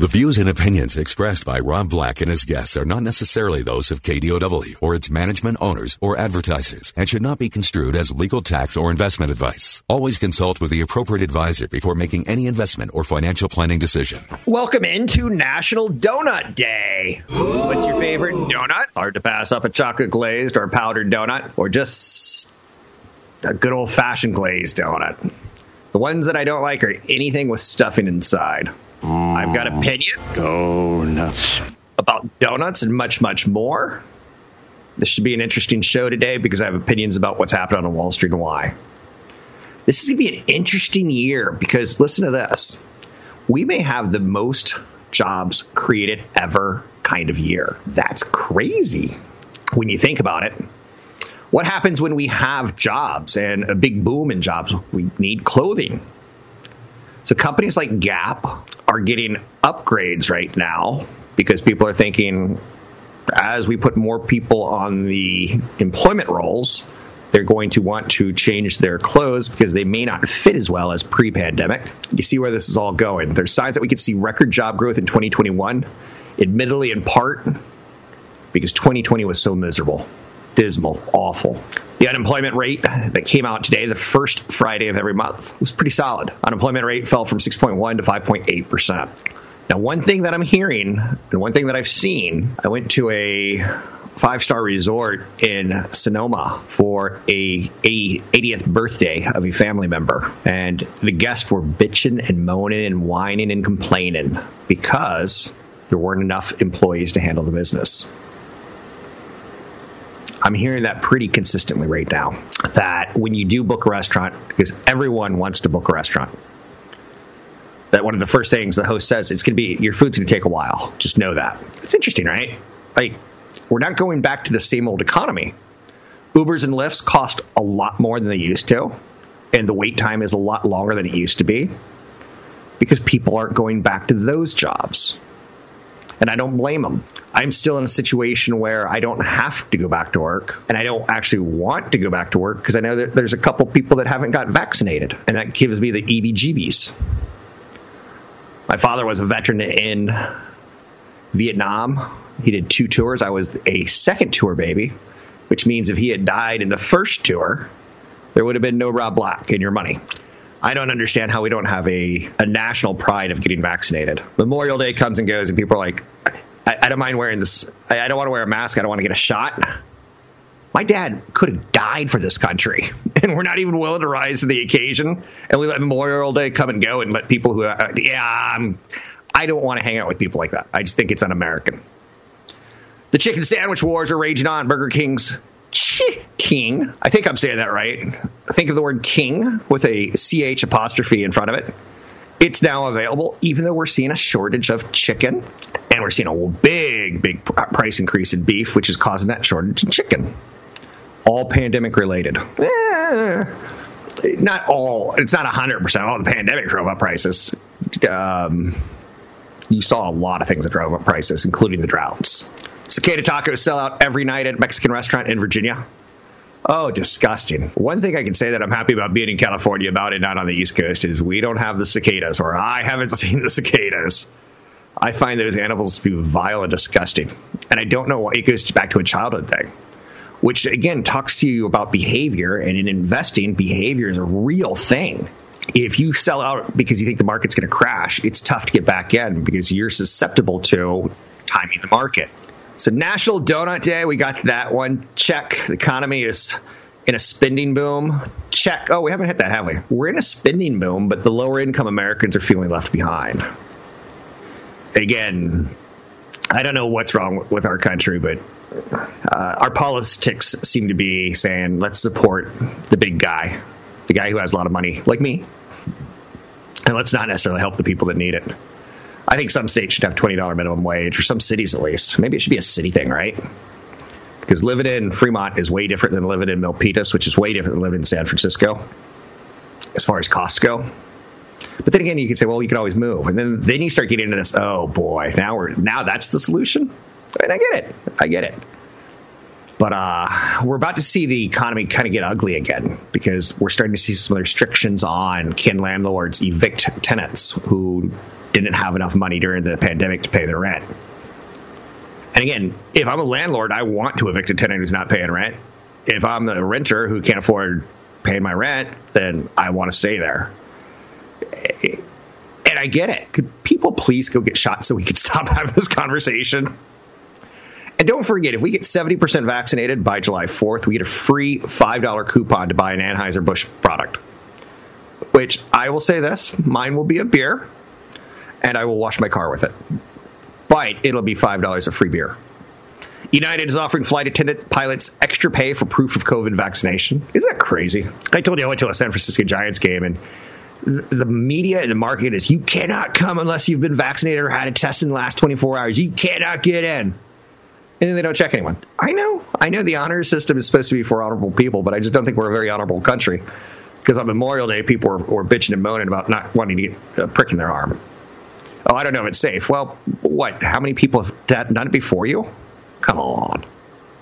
The views and opinions expressed by Rob Black and his guests are not necessarily those of KDOW or its management owners or advertisers and should not be construed as legal tax or investment advice. Always consult with the appropriate advisor before making any investment or financial planning decision. Welcome into National Donut Day. What's your favorite donut? Hard to pass up a chocolate glazed or powdered donut or just a good old fashioned glazed donut. The ones that I don't like are anything with stuffing inside. I've got mm. opinions Donuts. about donuts and much, much more. This should be an interesting show today because I have opinions about what's happening on Wall Street and why. This is going to be an interesting year because listen to this. We may have the most jobs created ever kind of year. That's crazy when you think about it. What happens when we have jobs and a big boom in jobs? We need clothing. So companies like Gap are getting upgrades right now because people are thinking as we put more people on the employment rolls, they're going to want to change their clothes because they may not fit as well as pre pandemic. You see where this is all going. There's signs that we could see record job growth in 2021, admittedly, in part because 2020 was so miserable, dismal, awful. The unemployment rate that came out today, the first Friday of every month, was pretty solid. Unemployment rate fell from 6.1 to 5.8%. Now, one thing that I'm hearing and one thing that I've seen, I went to a five star resort in Sonoma for a 80th birthday of a family member. And the guests were bitching and moaning and whining and complaining because there weren't enough employees to handle the business. I'm hearing that pretty consistently right now. That when you do book a restaurant, because everyone wants to book a restaurant, that one of the first things the host says it's going to be your food's going to take a while. Just know that. It's interesting, right? Like we're not going back to the same old economy. Ubers and Lyfts cost a lot more than they used to, and the wait time is a lot longer than it used to be because people aren't going back to those jobs and I don't blame them. I'm still in a situation where I don't have to go back to work, and I don't actually want to go back to work because I know that there's a couple people that haven't got vaccinated, and that gives me the EBGBs. My father was a veteran in Vietnam. He did two tours. I was a second tour baby, which means if he had died in the first tour, there would have been no Rob Black in your money. I don't understand how we don't have a, a national pride of getting vaccinated. Memorial Day comes and goes, and people are like, I, I don't mind wearing this. I, I don't want to wear a mask. I don't want to get a shot. My dad could have died for this country, and we're not even willing to rise to the occasion. And we let Memorial Day come and go, and let people who, uh, yeah, I'm, I don't want to hang out with people like that. I just think it's un-American. The chicken sandwich wars are raging on. Burger King's Ch'King. I think I'm saying that right. Think of the word king with a ch apostrophe in front of it. It's now available, even though we're seeing a shortage of chicken, and we're seeing a big, big price increase in beef, which is causing that shortage in chicken. All pandemic related. Eh, not all. It's not 100%. All the pandemic drove up prices. Um, you saw a lot of things that drove up prices, including the droughts. Cicada tacos sell out every night at Mexican restaurant in Virginia. Oh, disgusting. One thing I can say that I'm happy about being in California about it, not on the East Coast, is we don't have the cicadas, or I haven't seen the cicadas. I find those animals to be vile and disgusting. And I don't know why it goes back to a childhood thing, which again talks to you about behavior. And in investing, behavior is a real thing. If you sell out because you think the market's going to crash, it's tough to get back in because you're susceptible to timing the market. So National Donut Day, we got that one. Check. The economy is in a spending boom. Check. Oh, we haven't hit that, have we? We're in a spending boom, but the lower income Americans are feeling left behind. Again, I don't know what's wrong with our country, but uh, our politics seem to be saying let's support the big guy, the guy who has a lot of money, like me, and let's not necessarily help the people that need it. I think some states should have $20 minimum wage, or some cities at least. Maybe it should be a city thing, right? Because living in Fremont is way different than living in Milpitas, which is way different than living in San Francisco as far as costs go. But then again, you can say, well, you can always move, and then then you start getting into this. Oh boy, now we're now that's the solution. And I get it, I get it. But uh, we're about to see the economy kind of get ugly again because we're starting to see some restrictions on can landlords evict tenants who didn't have enough money during the pandemic to pay their rent. And again, if I'm a landlord, I want to evict a tenant who's not paying rent. If I'm a renter who can't afford paying my rent, then I want to stay there. And I get it. Could people please go get shot so we could stop having this conversation? And don't forget, if we get 70% vaccinated by July 4th, we get a free $5 coupon to buy an Anheuser-Busch product. Which I will say this mine will be a beer, and I will wash my car with it. But it'll be $5 of free beer. United is offering flight attendant pilots extra pay for proof of COVID vaccination. Isn't that crazy? I told you I went to a San Francisco Giants game and the media and the market is you cannot come unless you've been vaccinated or had a test in the last 24 hours. You cannot get in. And then they don't check anyone. I know. I know the honor system is supposed to be for honorable people, but I just don't think we're a very honorable country. Because on Memorial Day, people were, were bitching and moaning about not wanting to get uh, a prick in their arm. Oh, I don't know if it's safe. Well, what? How many people have done it before you? Come on.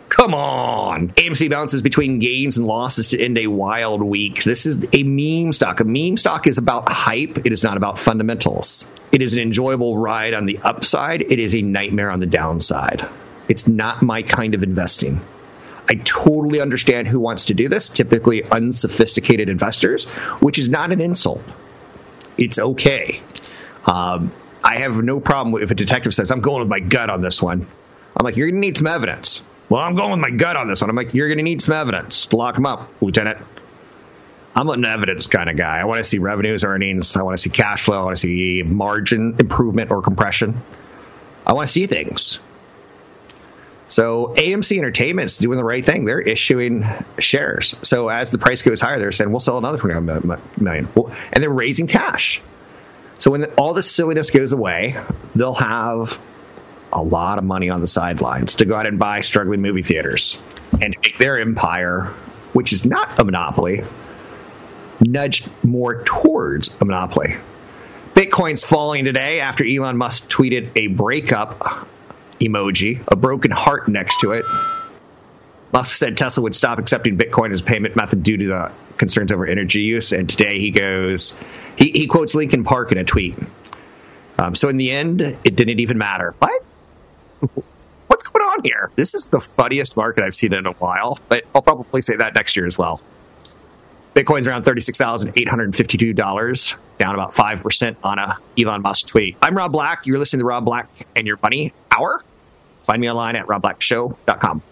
Come on. AMC bounces between gains and losses to end a wild week. This is a meme stock. A meme stock is about hype, it is not about fundamentals. It is an enjoyable ride on the upside, it is a nightmare on the downside. It's not my kind of investing. I totally understand who wants to do this, typically unsophisticated investors, which is not an insult. It's okay. Um, I have no problem if a detective says, I'm going with my gut on this one. I'm like, you're going to need some evidence. Well, I'm going with my gut on this one. I'm like, you're going to need some evidence to lock him up, Lieutenant. I'm an evidence kind of guy. I want to see revenues, earnings. I want to see cash flow. I want to see margin improvement or compression. I want to see things. So AMC Entertainment's doing the right thing. They're issuing shares. So as the price goes higher, they're saying we'll sell another 29 million, and they're raising cash. So when all this silliness goes away, they'll have a lot of money on the sidelines to go out and buy struggling movie theaters and make their empire, which is not a monopoly, nudged more towards a monopoly. Bitcoin's falling today after Elon Musk tweeted a breakup emoji, a broken heart next to it. Musk said Tesla would stop accepting Bitcoin as payment method due to the concerns over energy use. And today he goes, he, he quotes Linkin Park in a tweet. Um, so in the end, it didn't even matter. What? what's going on here? This is the funniest market I've seen in a while, but I'll probably say that next year as well. Bitcoin's around $36,852, down about 5% on a Elon Musk tweet. I'm Rob Black. You're listening to Rob Black and Your Money Find me online at robblackshow.com.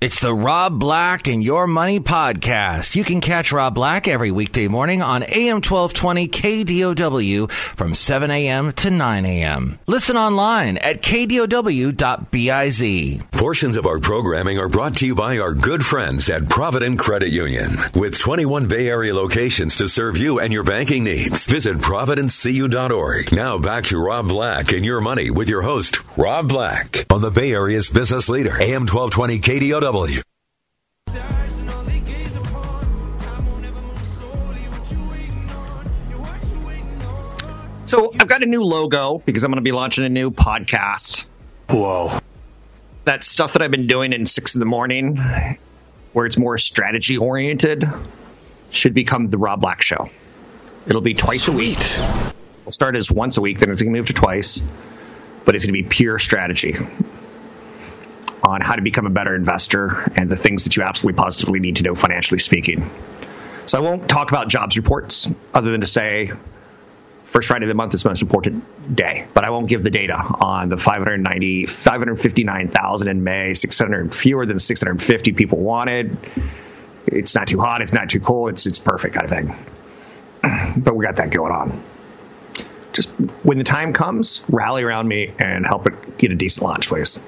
It's the Rob Black and Your Money podcast. You can catch Rob Black every weekday morning on AM 1220 KDOW from 7 a.m. to 9 a.m. Listen online at kdow.biz. Portions of our programming are brought to you by our good friends at Provident Credit Union. With 21 Bay Area locations to serve you and your banking needs, visit providentcu.org. Now back to Rob Black and Your Money with your host, Rob Black, on the Bay Area's business leader, AM 1220 KDOW. So I've got a new logo because I'm going to be launching a new podcast. Whoa. That stuff that I've been doing in six in the morning, where it's more strategy oriented, should become the Rob Black Show. It'll be twice a week. It'll start as once a week, then it's going to move to twice, but it's going to be pure strategy on how to become a better investor and the things that you absolutely positively need to know financially speaking. So I won't talk about jobs reports other than to say first Friday of the month is the most important day, but I won't give the data on the 590, 559,000 in May, 600 fewer than 650 people wanted. It's not too hot, it's not too cold, it's it's perfect kind of thing. But we got that going on. Just when the time comes, rally around me and help it get a decent launch, please.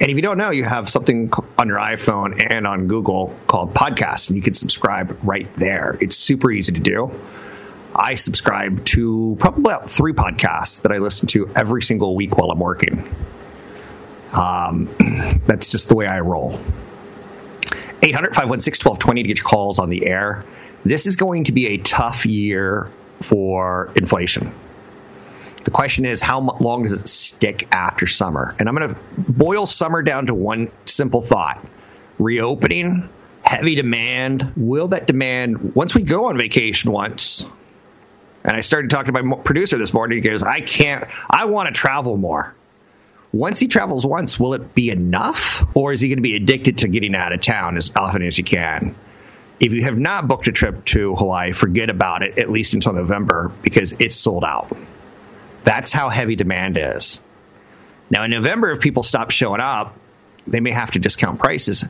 And if you don't know, you have something on your iPhone and on Google called Podcast, and you can subscribe right there. It's super easy to do. I subscribe to probably about three podcasts that I listen to every single week while I'm working. Um, that's just the way I roll. 800 516 1220 to get your calls on the air. This is going to be a tough year for inflation. The question is, how long does it stick after summer? And I'm going to boil summer down to one simple thought reopening, heavy demand. Will that demand, once we go on vacation once, and I started talking to my producer this morning, he goes, I can't, I want to travel more. Once he travels once, will it be enough? Or is he going to be addicted to getting out of town as often as he can? If you have not booked a trip to Hawaii, forget about it, at least until November, because it's sold out. That's how heavy demand is. Now, in November, if people stop showing up, they may have to discount prices,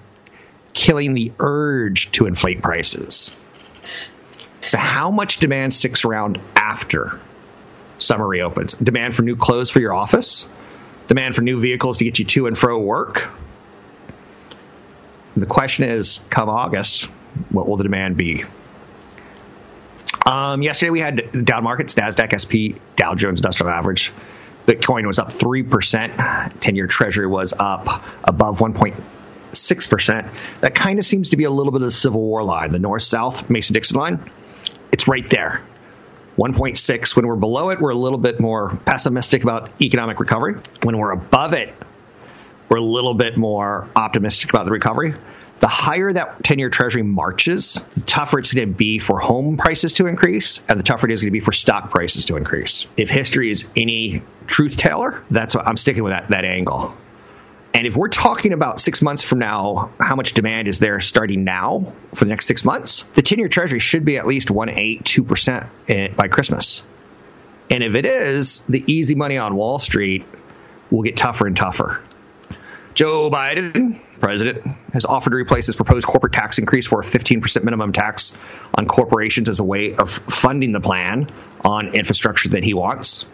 killing the urge to inflate prices. So, how much demand sticks around after summer reopens? Demand for new clothes for your office? Demand for new vehicles to get you to and fro work? The question is come August, what will the demand be? Um, yesterday we had Dow markets, NASDAQ, SP, Dow Jones Industrial Average. Bitcoin was up 3%. 10 year Treasury was up above 1.6%. That kind of seems to be a little bit of the Civil War line, the north south Mason Dixon line. It's right there. 1.6. When we're below it, we're a little bit more pessimistic about economic recovery. When we're above it, we're a little bit more optimistic about the recovery the higher that 10 year treasury marches, the tougher it's going to be for home prices to increase, and the tougher it is going to be for stock prices to increase. If history is any truth teller, that's what I'm sticking with that, that angle. And if we're talking about six months from now, how much demand is there starting now for the next six months? The 10 year treasury should be at least 1.82% eh, by Christmas. And if it is, the easy money on Wall Street will get tougher and tougher. Joe Biden, president, has offered to replace his proposed corporate tax increase for a 15% minimum tax on corporations as a way of funding the plan on infrastructure that he wants.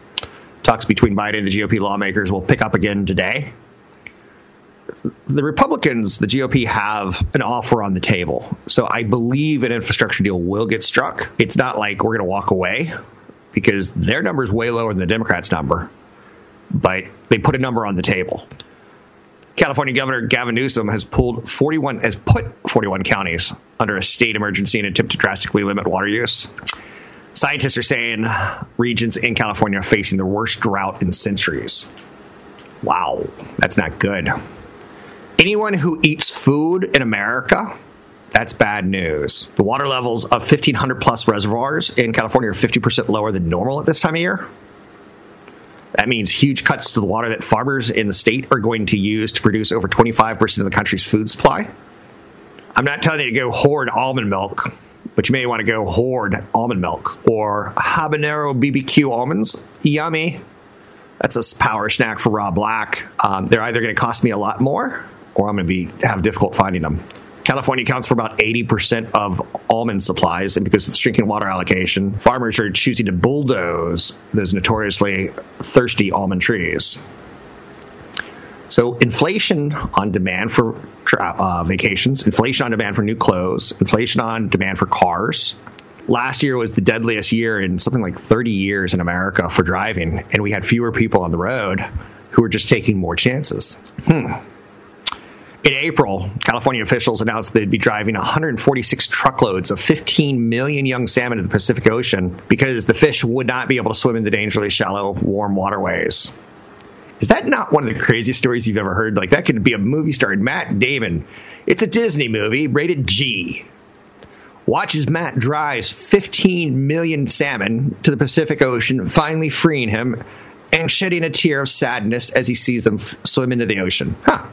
Talks between Biden and the GOP lawmakers will pick up again today. The Republicans, the GOP, have an offer on the table. So I believe an infrastructure deal will get struck. It's not like we're going to walk away because their number is way lower than the Democrats' number, but they put a number on the table. California Governor Gavin Newsom has pulled 41 has put 41 counties under a state emergency in an attempt to drastically limit water use. Scientists are saying regions in California are facing the worst drought in centuries. Wow, that's not good. Anyone who eats food in America, that's bad news. The water levels of 1,500 plus reservoirs in California are 50% lower than normal at this time of year. That means huge cuts to the water that farmers in the state are going to use to produce over 25% of the country's food supply. I'm not telling you to go hoard almond milk, but you may want to go hoard almond milk or habanero BBQ almonds. Yummy. That's a power snack for Rob Black. Um, they're either going to cost me a lot more or I'm going to be have difficult finding them. California accounts for about 80% of almond supplies, and because it's drinking water allocation, farmers are choosing to bulldoze those notoriously thirsty almond trees. So, inflation on demand for uh, vacations, inflation on demand for new clothes, inflation on demand for cars. Last year was the deadliest year in something like 30 years in America for driving, and we had fewer people on the road who were just taking more chances. Hmm. In April, California officials announced they'd be driving 146 truckloads of 15 million young salmon to the Pacific Ocean because the fish would not be able to swim in the dangerously shallow, warm waterways. Is that not one of the craziest stories you've ever heard? Like, that could be a movie starring Matt Damon. It's a Disney movie, rated G. Watches Matt drives 15 million salmon to the Pacific Ocean, finally freeing him and shedding a tear of sadness as he sees them f- swim into the ocean. Huh.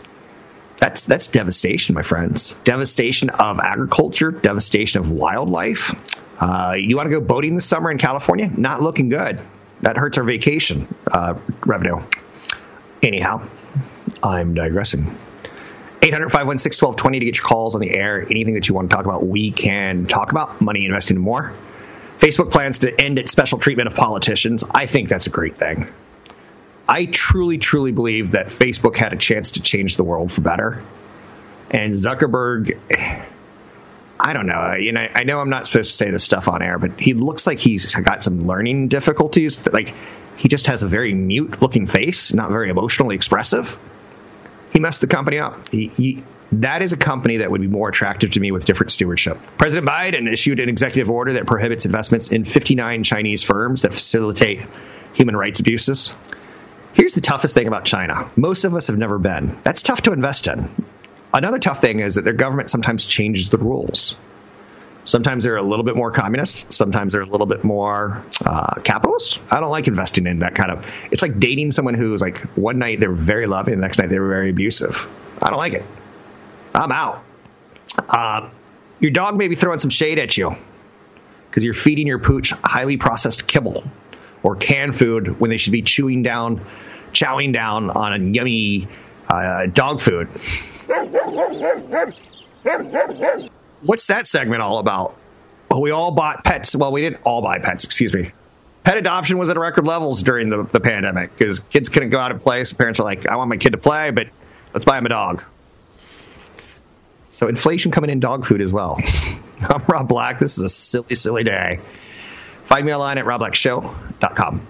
That's that's devastation, my friends. Devastation of agriculture, devastation of wildlife. Uh, you want to go boating this summer in California? Not looking good. That hurts our vacation uh, revenue. Anyhow, I'm digressing. 800 516 1220 to get your calls on the air. Anything that you want to talk about, we can talk about. Money investing and more. Facebook plans to end its special treatment of politicians. I think that's a great thing. I truly, truly believe that Facebook had a chance to change the world for better. And Zuckerberg, I don't know. You know, I know I'm not supposed to say this stuff on air, but he looks like he's got some learning difficulties. Like he just has a very mute looking face, not very emotionally expressive. He messed the company up. He, he, that is a company that would be more attractive to me with different stewardship. President Biden issued an executive order that prohibits investments in 59 Chinese firms that facilitate human rights abuses. Here's the toughest thing about China most of us have never been. That's tough to invest in. Another tough thing is that their government sometimes changes the rules. Sometimes they're a little bit more communist. Sometimes they're a little bit more uh, capitalist. I don't like investing in that kind of. It's like dating someone who's like one night they're very loving, the next night they're very abusive. I don't like it. I'm out. Uh, your dog may be throwing some shade at you because you're feeding your pooch highly processed kibble or canned food when they should be chewing down, chowing down on a yummy uh, dog food. What's that segment all about? Well, we all bought pets. Well, we didn't all buy pets, excuse me. Pet adoption was at record levels during the, the pandemic because kids couldn't go out and play. So parents are like, I want my kid to play, but let's buy him a dog. So inflation coming in dog food as well. I'm Rob Black. This is a silly, silly day. Find me online at robblackshow.com.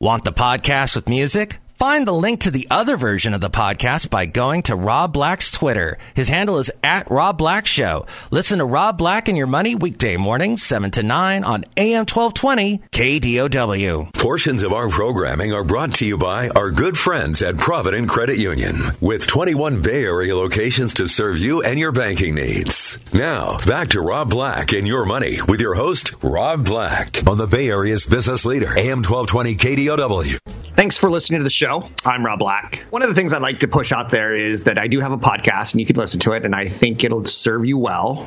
Want the podcast with music? Find the link to the other version of the podcast by going to Rob Black's Twitter. His handle is at Rob Black Show. Listen to Rob Black and Your Money weekday mornings, 7 to 9 on AM 1220 KDOW. Portions of our programming are brought to you by our good friends at Provident Credit Union, with 21 Bay Area locations to serve you and your banking needs. Now, back to Rob Black and Your Money with your host, Rob Black, on the Bay Area's business leader, AM 1220 KDOW. Thanks for listening to the show. I'm Rob Black. One of the things I'd like to push out there is that I do have a podcast and you can listen to it, and I think it'll serve you well.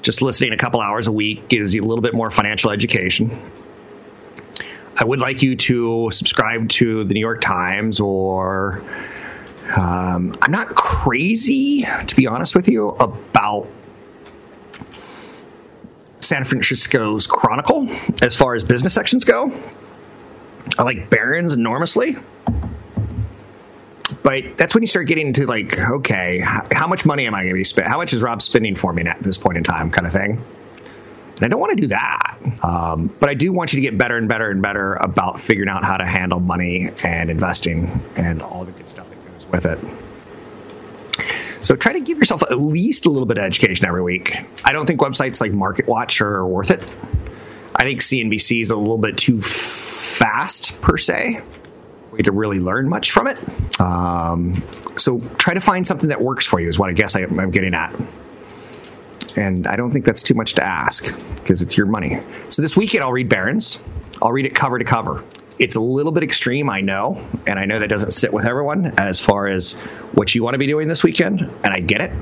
Just listening a couple hours a week gives you a little bit more financial education. I would like you to subscribe to the New York Times or um, I'm not crazy, to be honest with you, about San Francisco's Chronicle as far as business sections go. I like Barron's enormously. But that's when you start getting into like, okay, how much money am I going to be spending? How much is Rob spending for me at this point in time, kind of thing? And I don't want to do that. Um, but I do want you to get better and better and better about figuring out how to handle money and investing and all the good stuff that goes with it. So try to give yourself at least a little bit of education every week. I don't think websites like MarketWatch are worth it. I think CNBC is a little bit too fast per se way to really learn much from it. Um, so try to find something that works for you is what I guess I, I'm getting at. And I don't think that's too much to ask because it's your money. So this weekend I'll read Barron's. I'll read it cover to cover. It's a little bit extreme, I know, and I know that doesn't sit with everyone as far as what you want to be doing this weekend, and I get it.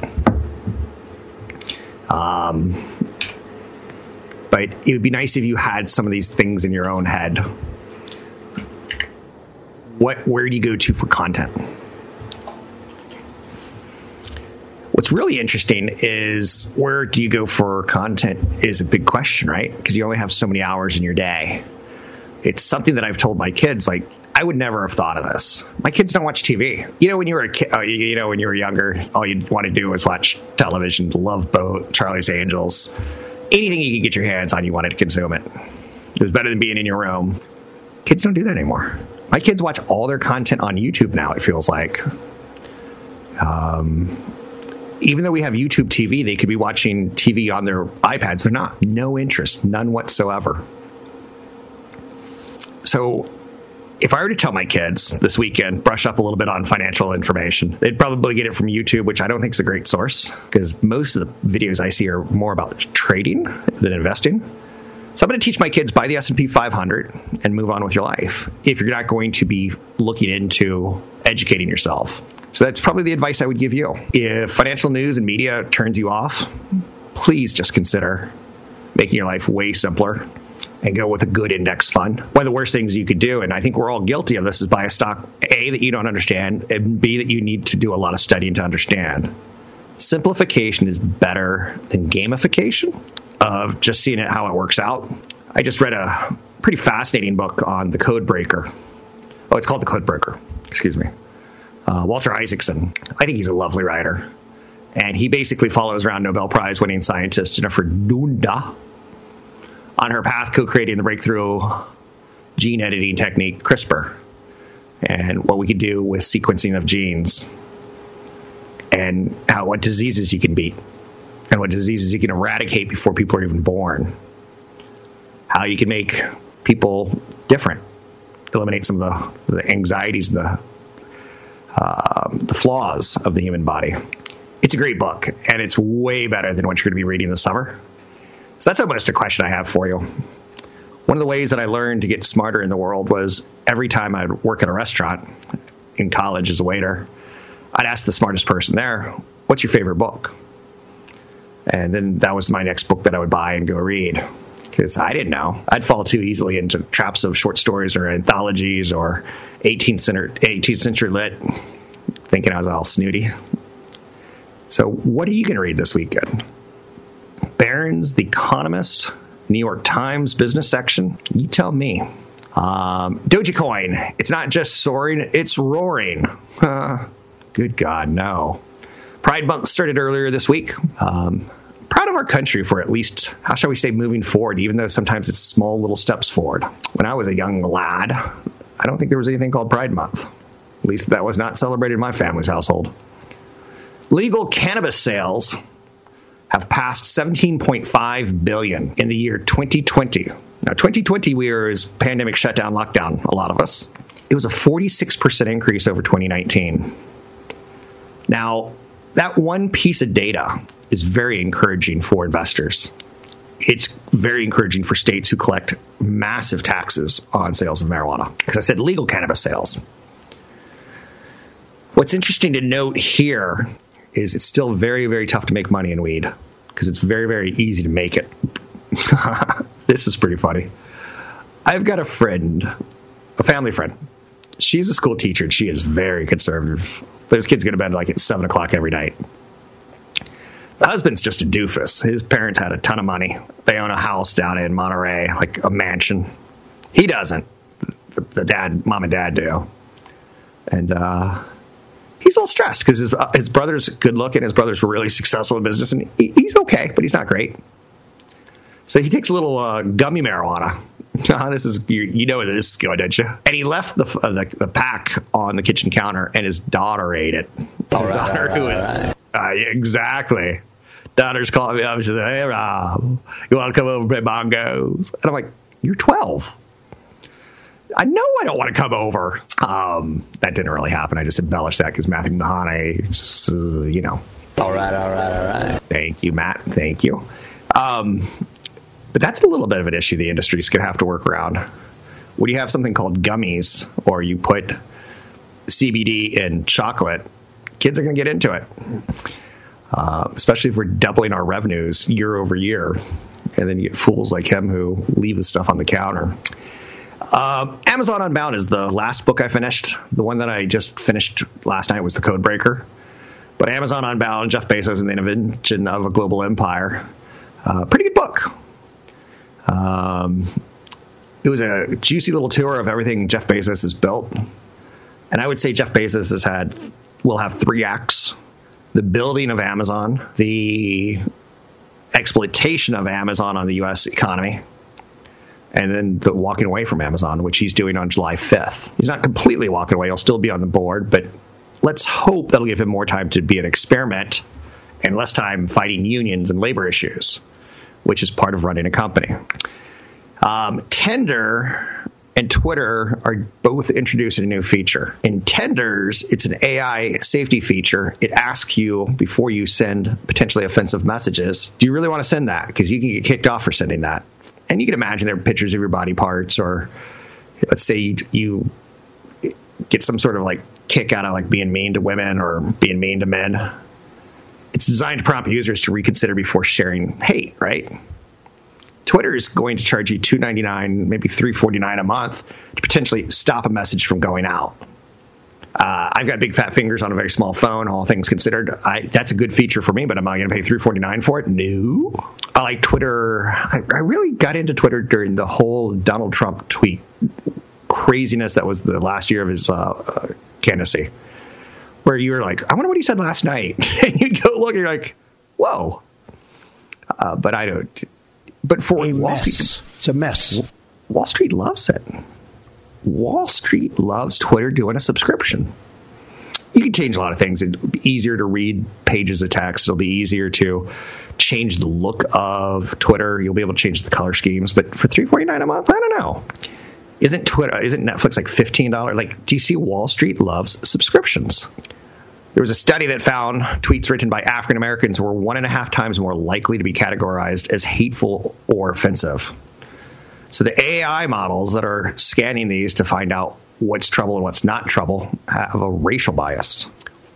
Um, but it would be nice if you had some of these things in your own head. What, where do you go to for content? What's really interesting is where do you go for content is a big question, right? Because you only have so many hours in your day. It's something that I've told my kids, like, I would never have thought of this. My kids don't watch TV. You know, when you were a kid, uh, you know, when you were younger, all you'd want to do was watch television, Love Boat, Charlie's Angels, anything you could get your hands on, you wanted to consume it. It was better than being in your room. Kids don't do that anymore. My kids watch all their content on YouTube now, it feels like. Um, even though we have YouTube TV, they could be watching TV on their iPads. They're not. No interest, none whatsoever. So if I were to tell my kids this weekend, brush up a little bit on financial information, they'd probably get it from YouTube, which I don't think is a great source because most of the videos I see are more about trading than investing. So I'm going to teach my kids buy the S&P 500 and move on with your life if you're not going to be looking into educating yourself. So that's probably the advice I would give you. If financial news and media turns you off, please just consider making your life way simpler and go with a good index fund. One of the worst things you could do, and I think we're all guilty of this, is buy a stock A that you don't understand, and B that you need to do a lot of studying to understand. Simplification is better than gamification of just seeing it how it works out. I just read a pretty fascinating book on the code breaker. Oh, it's called the code breaker. Excuse me. Uh, Walter Isaacson. I think he's a lovely writer. And he basically follows around Nobel Prize winning scientist Jennifer Doudna on her path co creating the breakthrough gene editing technique CRISPR and what we can do with sequencing of genes and how, what diseases you can beat and what diseases you can eradicate before people are even born. How you can make people different, eliminate some of the, the anxieties the, uh, the flaws of the human body. It's a great book, and it's way better than what you're going to be reading this summer. So that's almost a question I have for you. One of the ways that I learned to get smarter in the world was every time I'd work at a restaurant in college as a waiter, I'd ask the smartest person there, What's your favorite book? And then that was my next book that I would buy and go read because I didn't know. I'd fall too easily into traps of short stories or anthologies or 18th century, 18th century lit, thinking I was all snooty. So, what are you going to read this weekend? Barron's, The Economist, New York Times business section? You tell me. Um, Dogecoin, it's not just soaring, it's roaring. Uh, good God, no. Pride Month started earlier this week. Um, proud of our country for at least, how shall we say, moving forward, even though sometimes it's small little steps forward. When I was a young lad, I don't think there was anything called Pride Month. At least that was not celebrated in my family's household. Legal cannabis sales have passed 17.5 billion in the year 2020. Now, 2020 we were as pandemic shutdown, lockdown. A lot of us. It was a 46% increase over 2019. Now, that one piece of data is very encouraging for investors. It's very encouraging for states who collect massive taxes on sales of marijuana. Because I said legal cannabis sales. What's interesting to note here is it's still very, very tough to make money in weed because it's very, very easy to make it. this is pretty funny. I've got a friend, a family friend. She's a school teacher and she is very conservative. Those kids go to bed like at seven o'clock every night. The husband's just a doofus. His parents had a ton of money. They own a house down in Monterey, like a mansion. He doesn't. The, the dad, mom and dad do. And uh, he's all stressed because his his brother's good looking. His brother's really successful in business, and he, he's okay, but he's not great. So he takes a little uh, gummy marijuana. this is you, you, know where this is going, don't you? And he left the, uh, the, the pack on the kitchen counter, and his daughter ate it. All his right, daughter, right, who is right. uh, exactly. Daughter's calling me up. She's like, "Hey Rob, you want to come over and play bongos?" And I'm like, "You're 12." I know I don't want to come over. Um, that didn't really happen. I just embellished that because Matthew McConaughey, just, uh, you know. All right, all right, all right. Thank you, Matt. Thank you. Um, but that's a little bit of an issue the industry's going to have to work around. When you have something called gummies, or you put CBD in chocolate, kids are going to get into it. Uh, especially if we're doubling our revenues year over year, and then you get fools like him who leave the stuff on the counter. Uh, Amazon Unbound is the last book I finished. The one that I just finished last night was The Codebreaker. But Amazon Unbound, Jeff Bezos and the Invention of a Global Empire. Uh, pretty good book. Um, it was a juicy little tour of everything Jeff Bezos has built. And I would say Jeff Bezos has had, will have three acts the building of Amazon, the exploitation of Amazon on the U.S. economy, and then the walking away from Amazon, which he's doing on July 5th. He's not completely walking away, he'll still be on the board, but let's hope that'll give him more time to be an experiment and less time fighting unions and labor issues, which is part of running a company. Um, Tinder and Twitter are both introducing a new feature. In Tinder's, it's an AI safety feature. It asks you before you send potentially offensive messages, do you really want to send that? Because you can get kicked off for sending that and you can imagine there are pictures of your body parts, or let's say you get some sort of like kick out of like being mean to women or being mean to men. It's designed to prompt users to reconsider before sharing hate, right? Twitter is going to charge you two ninety nine, maybe three forty nine a month to potentially stop a message from going out. Uh, I've got big fat fingers on a very small phone. All things considered, I, that's a good feature for me. But am I going to pay three forty nine for it? No. I like Twitter. I, I really got into Twitter during the whole Donald Trump tweet craziness that was the last year of his uh, uh, candidacy. Where you're like, I wonder what he said last night. and you go look, and you're like, whoa. Uh, but I don't. But for A Wall mess. Street, It's a mess. Wall Street loves it. Wall Street loves Twitter doing a subscription. You can change a lot of things. It'll be easier to read pages of text. It'll be easier to change the look of Twitter. You'll be able to change the color schemes. But for three forty nine a month, I don't know. Isn't Twitter? Isn't Netflix like fifteen dollars? Like, do you see Wall Street loves subscriptions? There was a study that found tweets written by African Americans were one and a half times more likely to be categorized as hateful or offensive. So the AI models that are scanning these to find out what's trouble and what's not trouble have a racial bias.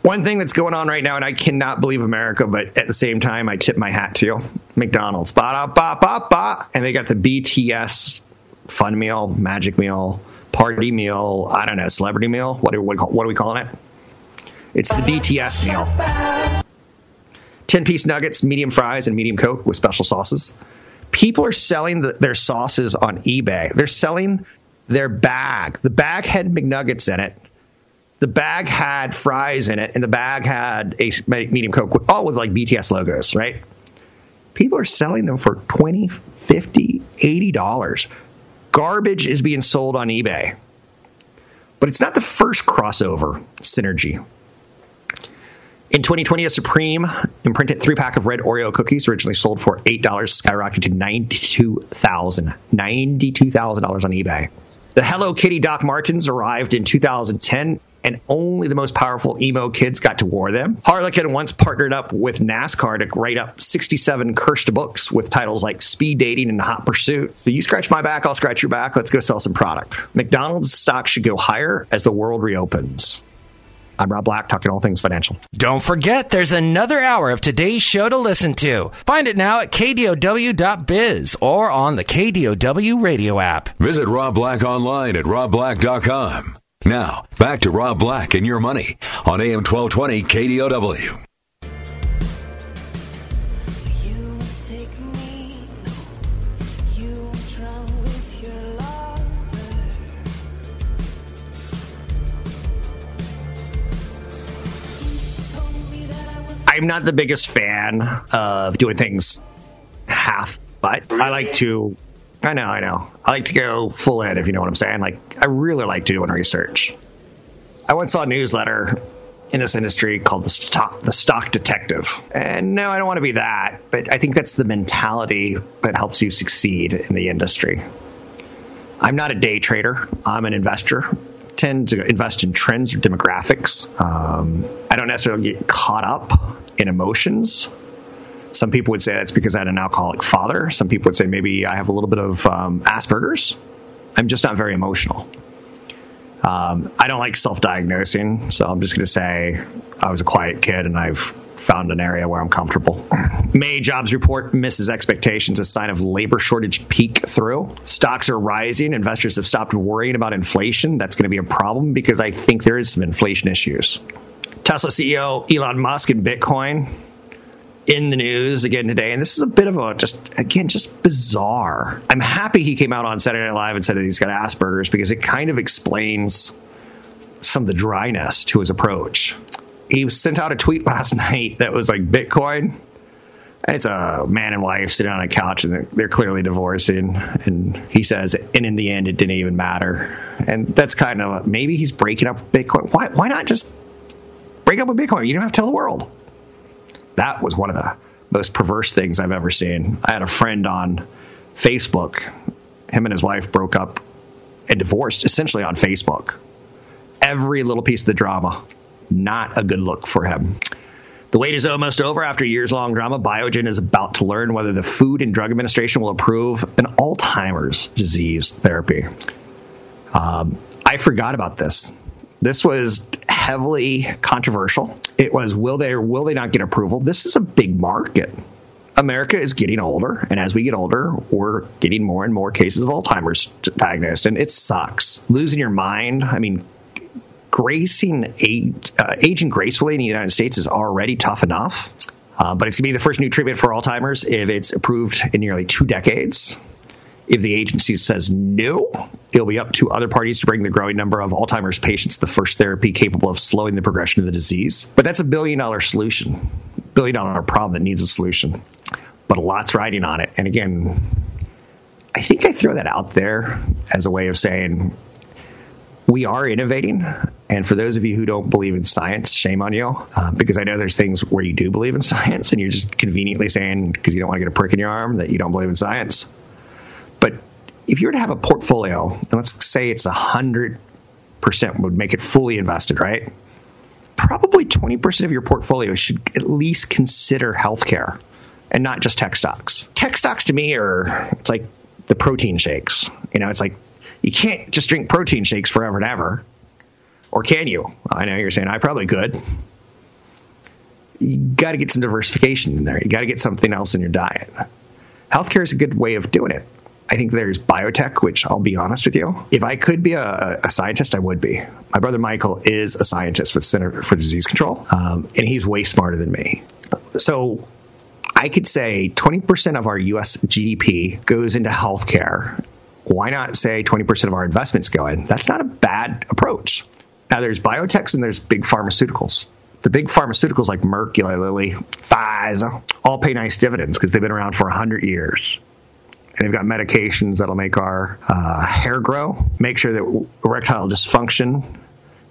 One thing that's going on right now, and I cannot believe America, but at the same time, I tip my hat to you. McDonald's, ba ba ba ba, and they got the BTS fun meal, magic meal, party meal. I don't know, celebrity meal. What are, what are we calling it? It's the BTS meal. 10 piece nuggets, medium fries, and medium coke with special sauces. People are selling the, their sauces on eBay. They're selling their bag. The bag had McNuggets in it. The bag had fries in it, and the bag had a medium coke, all with like BTS logos, right? People are selling them for 20 50 $80. Garbage is being sold on eBay. But it's not the first crossover synergy. In 2020, a Supreme imprinted three pack of red Oreo cookies, originally sold for $8, skyrocketed to $92,000. $92,000 on eBay. The Hello Kitty Doc Martens arrived in 2010, and only the most powerful emo kids got to wear them. Harlequin once partnered up with NASCAR to write up 67 cursed books with titles like Speed Dating and Hot Pursuit. So you scratch my back, I'll scratch your back. Let's go sell some product. McDonald's stock should go higher as the world reopens. I'm Rob Black, talking all things financial. Don't forget, there's another hour of today's show to listen to. Find it now at kdow.biz or on the KDOW radio app. Visit Rob Black online at robblack.com. Now, back to Rob Black and your money on AM 1220 KDOW. I'm not the biggest fan of doing things half, but I like to. I know, I know. I like to go full in, if you know what I'm saying. Like, I really like doing research. I once saw a newsletter in this industry called the stock, the stock detective. And no, I don't want to be that, but I think that's the mentality that helps you succeed in the industry. I'm not a day trader. I'm an investor. Tend to invest in trends or demographics. Um, I don't necessarily get caught up in emotions. Some people would say that's because I had an alcoholic father. Some people would say maybe I have a little bit of um, Asperger's. I'm just not very emotional. Um, I don't like self-diagnosing, so I'm just going to say I was a quiet kid and I've found an area where I'm comfortable. May jobs report misses expectations, a sign of labor shortage peak through. Stocks are rising. Investors have stopped worrying about inflation. That's going to be a problem because I think there is some inflation issues. Tesla CEO Elon Musk and Bitcoin in the news again today, and this is a bit of a just again just bizarre. I'm happy he came out on Saturday Night Live and said that he's got Asperger's because it kind of explains some of the dryness to his approach. He sent out a tweet last night that was like Bitcoin. And it's a man and wife sitting on a couch and they're, clearly divorcing. And he says, and in the end, it didn't even matter. And that's kind of maybe he's breaking up Bitcoin. Why, why not just break up with Bitcoin? You don't have to tell the world that was one of the most perverse things I've ever seen. I had a friend on Facebook. Him and his wife broke up and divorced essentially on Facebook. Every little piece of the drama, not a good look for him. The wait is almost over. After years long drama, Biogen is about to learn whether the Food and Drug Administration will approve an Alzheimer's disease therapy. Um, I forgot about this. This was heavily controversial. It was will they or will they not get approval? This is a big market. America is getting older, and as we get older, we're getting more and more cases of Alzheimer's diagnosed, and it sucks. Losing your mind. I mean, gracing age, uh, aging gracefully in the United States is already tough enough, uh, but it's going to be the first new treatment for Alzheimer's if it's approved in nearly two decades. If the agency says no, it'll be up to other parties to bring the growing number of Alzheimer's patients the first therapy capable of slowing the progression of the disease. But that's a billion dollar solution, billion dollar problem that needs a solution. But a lot's riding on it. And again, I think I throw that out there as a way of saying we are innovating. And for those of you who don't believe in science, shame on you, uh, because I know there's things where you do believe in science, and you're just conveniently saying because you don't want to get a prick in your arm that you don't believe in science. If you were to have a portfolio, and let's say it's a hundred percent would make it fully invested, right? Probably 20% of your portfolio should at least consider healthcare and not just tech stocks. Tech stocks to me are it's like the protein shakes. You know, it's like you can't just drink protein shakes forever and ever. Or can you? I know you're saying I probably could. You got to get some diversification in there. You got to get something else in your diet. Healthcare is a good way of doing it. I think there's biotech, which I'll be honest with you. If I could be a, a scientist, I would be. My brother Michael is a scientist with the Center for Disease Control, um, and he's way smarter than me. So I could say 20% of our US GDP goes into healthcare. Why not say 20% of our investments go in? That's not a bad approach. Now, there's biotechs and there's big pharmaceuticals. The big pharmaceuticals like Merck, Eli Lilly, Pfizer, all pay nice dividends because they've been around for 100 years. They've got medications that'll make our uh, hair grow, make sure that erectile dysfunction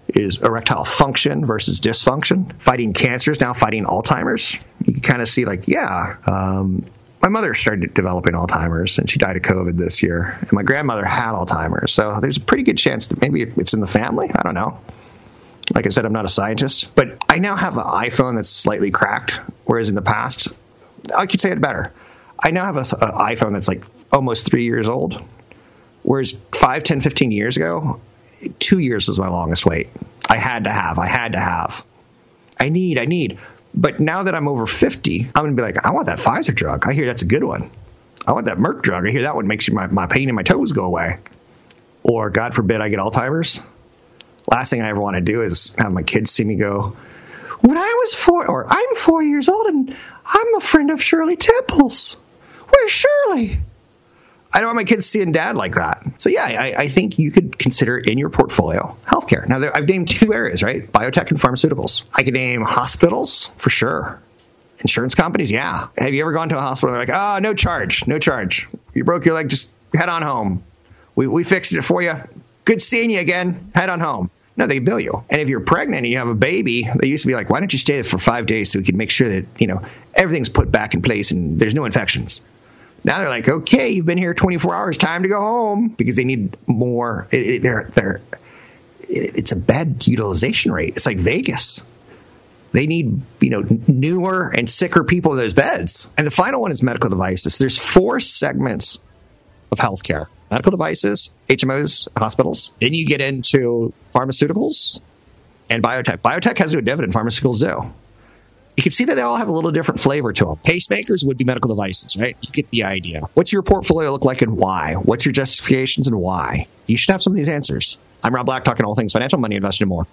is erectile function versus dysfunction. Fighting cancers now, fighting Alzheimer's. You can kind of see, like, yeah, um, my mother started developing Alzheimer's and she died of COVID this year. And my grandmother had Alzheimer's. So there's a pretty good chance that maybe it's in the family. I don't know. Like I said, I'm not a scientist, but I now have an iPhone that's slightly cracked, whereas in the past, I could say it better. I now have an iPhone that's like almost three years old, whereas 5, 10, 15 years ago, two years was my longest wait. I had to have. I had to have. I need. I need. But now that I'm over 50, I'm going to be like, I want that Pfizer drug. I hear that's a good one. I want that Merck drug. I hear that one makes my, my pain in my toes go away. Or, God forbid, I get Alzheimer's. Last thing I ever want to do is have my kids see me go, When I was four, or I'm four years old and I'm a friend of Shirley Temple's. Where's Shirley? I don't want my kids seeing dad like that. So yeah, I, I think you could consider in your portfolio healthcare. Now there, I've named two areas, right? Biotech and pharmaceuticals. I could name hospitals for sure. Insurance companies, yeah. Have you ever gone to a hospital they're like, oh, no charge, no charge. You broke your leg, just head on home. We, we fixed it for you. Good seeing you again. Head on home. No, they bill you. And if you're pregnant and you have a baby, they used to be like, why don't you stay there for five days so we can make sure that, you know, everything's put back in place and there's no infections. Now they're like, okay, you've been here 24 hours, time to go home because they need more. It, it, they're, they're, it, it's a bad utilization rate. It's like Vegas. They need, you know, newer and sicker people in those beds. And the final one is medical devices. There's four segments of healthcare: medical devices, HMOs, hospitals. Then you get into pharmaceuticals and biotech. Biotech has no dividend. Pharmaceuticals do you can see that they all have a little different flavor to them. Pacemakers would be medical devices, right? You get the idea. What's your portfolio look like and why? What's your justifications and why? You should have some of these answers. I'm Rob Black, talking all things financial, money, investing, and more.